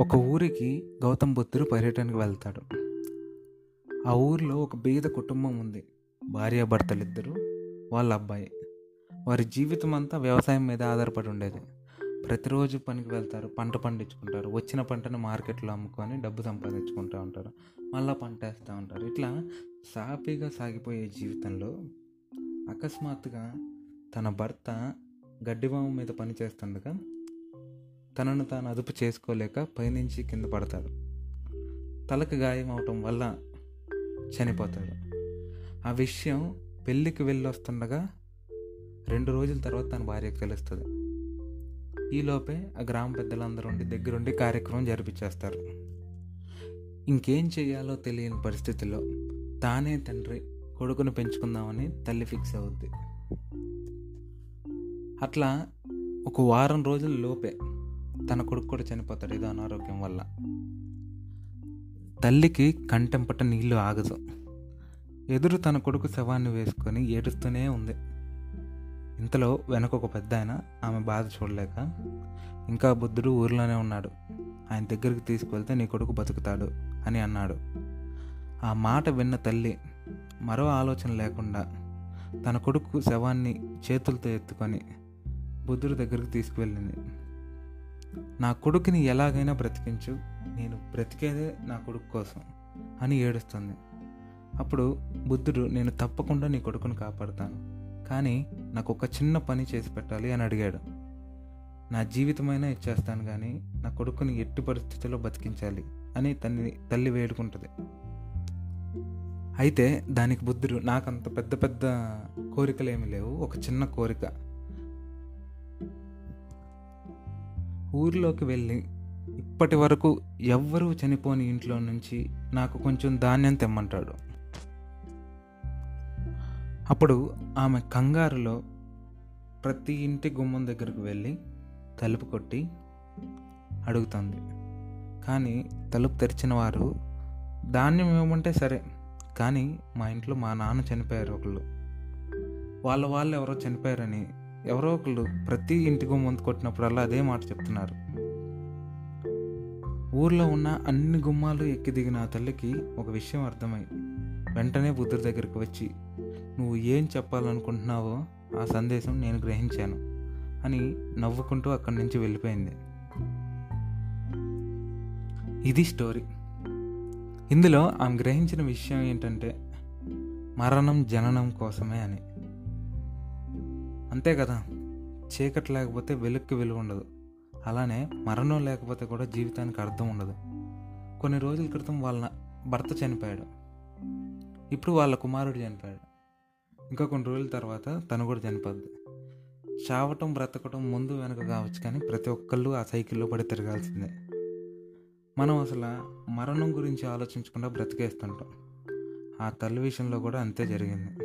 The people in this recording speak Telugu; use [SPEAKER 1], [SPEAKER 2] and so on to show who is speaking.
[SPEAKER 1] ఒక ఊరికి గౌతమ్ బుద్ధుడు పర్యటనకు వెళ్తాడు. ఆ ఊరిలో ఒక బీద కుటుంబం ఉంది. భార్యాభర్తలిద్దరు వాళ్ళ అబ్బాయి. వారి జీవితం అంతా వ్యవసాయం మీద ఆధారపడి ఉండేది. ప్రతిరోజు పనికి వెళ్తారు పంట పండించుకుంటారు. వచ్చిన పంటను మార్కెట్లో అమ్ముకొని డబ్బు సంపాదించుకుంటూ ఉంటారు. మళ్ళీ పంట వేస్తూ ఉంటారు. ఇట్లా సాఫీగా సాగిపోయే జీవితంలో అకస్మాత్తుగా తన భర్త గడ్డివాము మీద పని చేస్తుండగా తనను తాను అదుపు చేసుకోలేక పైనుంచి కింద పడతాడు. తలకు గాయం అవటం వల్ల చనిపోతాడు. ఆ విషయం పెళ్ళికి వెళ్ళి వస్తుండగా రెండు రోజుల తర్వాత తన భార్యకు తెలుస్తుంది. ఈలోపే ఆ గ్రామ పెద్దలందరూ ఉండి దగ్గరుండి కార్యక్రమం జరిపించేస్తారు. ఇంకేం చేయాలో తెలియని పరిస్థితిలో తానే తండ్రి కొడుకును పెంచుకుందామని తల్లి ఫిక్స్ అవుద్ది. అట్లా ఒక వారం రోజుల లోపే తన కొడుకు కూడా చనిపోతాడు ఏదో అనారోగ్యం వల్ల. తల్లికి కంటెంపట నీళ్ళు ఆగదు. ఎదురు తన కొడుకు శవాన్ని వేసుకొని ఏడుస్తూనే ఉంది. ఇంతలో వెనక ఒక పెద్ద ఆయన ఆమె బాధ చూడలేక ఇంకా బుద్ధుడు ఊర్లోనే ఉన్నాడు. ఆయన దగ్గరికి తీసుకువెళ్తే నీ కొడుకు బతుకుతాడు అని అన్నాడు. ఆ మాట విన్న తల్లి మరో ఆలోచన లేకుండా తన కొడుకు శవాన్ని చేతులతో ఎత్తుకొని బుద్ధుడి దగ్గరికి తీసుకువెళ్ళింది. నా కొడుకుని ఎలాగైనా బ్రతికించు నేను బ్రతికేదే నా కొడుకు కోసం అని ఏడుస్తుంది. అప్పుడు బుద్ధుడు నేను తప్పకుండా నీ కొడుకును కాపాడుతాను కానీ నాకు ఒక చిన్న పని చేసి పెట్టాలి అని అడిగాడు. నా జీవితమైనా ఇచ్చేస్తాను కానీ నా కొడుకుని ఎట్టి పరిస్థితుల్లో బతికించాలి అని తల్లి తల్లి వేడుకుంటుంది. అయితే దానికి బుద్ధుడు నాకు అంత పెద్ద పెద్ద కోరికలు ఏమి లేవు ఒక చిన్న కోరిక. ఊరిలోకి వెళ్ళి ఇప్పటి వరకు ఎవ్వరూ చనిపోని ఇంట్లో నుంచి నాకు కొంచెం ధాన్యం తెమ్మంటాడు. అప్పుడు ఆమె కంగారులో ప్రతి ఇంటి గుమ్మం దగ్గరకు వెళ్ళి తలుపు కొట్టి అడుగుతుంది. కానీ తలుపు తెరిచిన వారు ధాన్యం ఇవ్వమంటే సరే కానీ మా ఇంట్లో మా నాన్న చనిపోయారు ఒకళ్ళు. వాళ్ళ వాళ్ళు ఎవరో చనిపోయారని ఎవరో ఒకళ్ళు ప్రతి ఇంటి ముందు కొట్టినప్పుడల్లా అదే మాట చెప్తున్నారు. ఊర్లో ఉన్న అన్ని గుమ్మాలు ఎక్కి దిగిన ఆ తల్లికి ఒక విషయం అర్థమై వెంటనే బుద్ధుడి దగ్గరికి వచ్చి నువ్వు ఏం చెప్పాలనుకుంటున్నావో ఆ సందేశం నేను గ్రహించాను అని నవ్వుకుంటూ అక్కడి నుంచి వెళ్ళిపోయింది. ఇది స్టోరీ. ఇందులో ఆమె గ్రహించిన విషయం ఏంటంటే మరణం జననం కోసమే అని. అంతే కదా. చీకటి లేకపోతే వెలుక్కి విలువ ఉండదు. అలానే మరణం లేకపోతే కూడా జీవితానికి అర్థం ఉండదు. కొన్ని రోజుల క్రితం వాళ్ళ భర్త చనిపోయాడు. ఇప్పుడు వాళ్ళ కుమారుడు చనిపోయాడు. ఇంకా కొన్ని రోజుల తర్వాత తను కూడా చనిపోద్ది. చావటం బ్రతకటం ముందు వెనక కావచ్చు కానీ ప్రతి ఒక్కళ్ళు ఆ సైకిల్లో పడి తిరగాల్సిందే. మనం అసలు మరణం గురించి ఆలోచించకుండా బ్రతికేస్తుంటాం. ఆ తల్లి విషయంలో కూడా అంతే జరిగింది.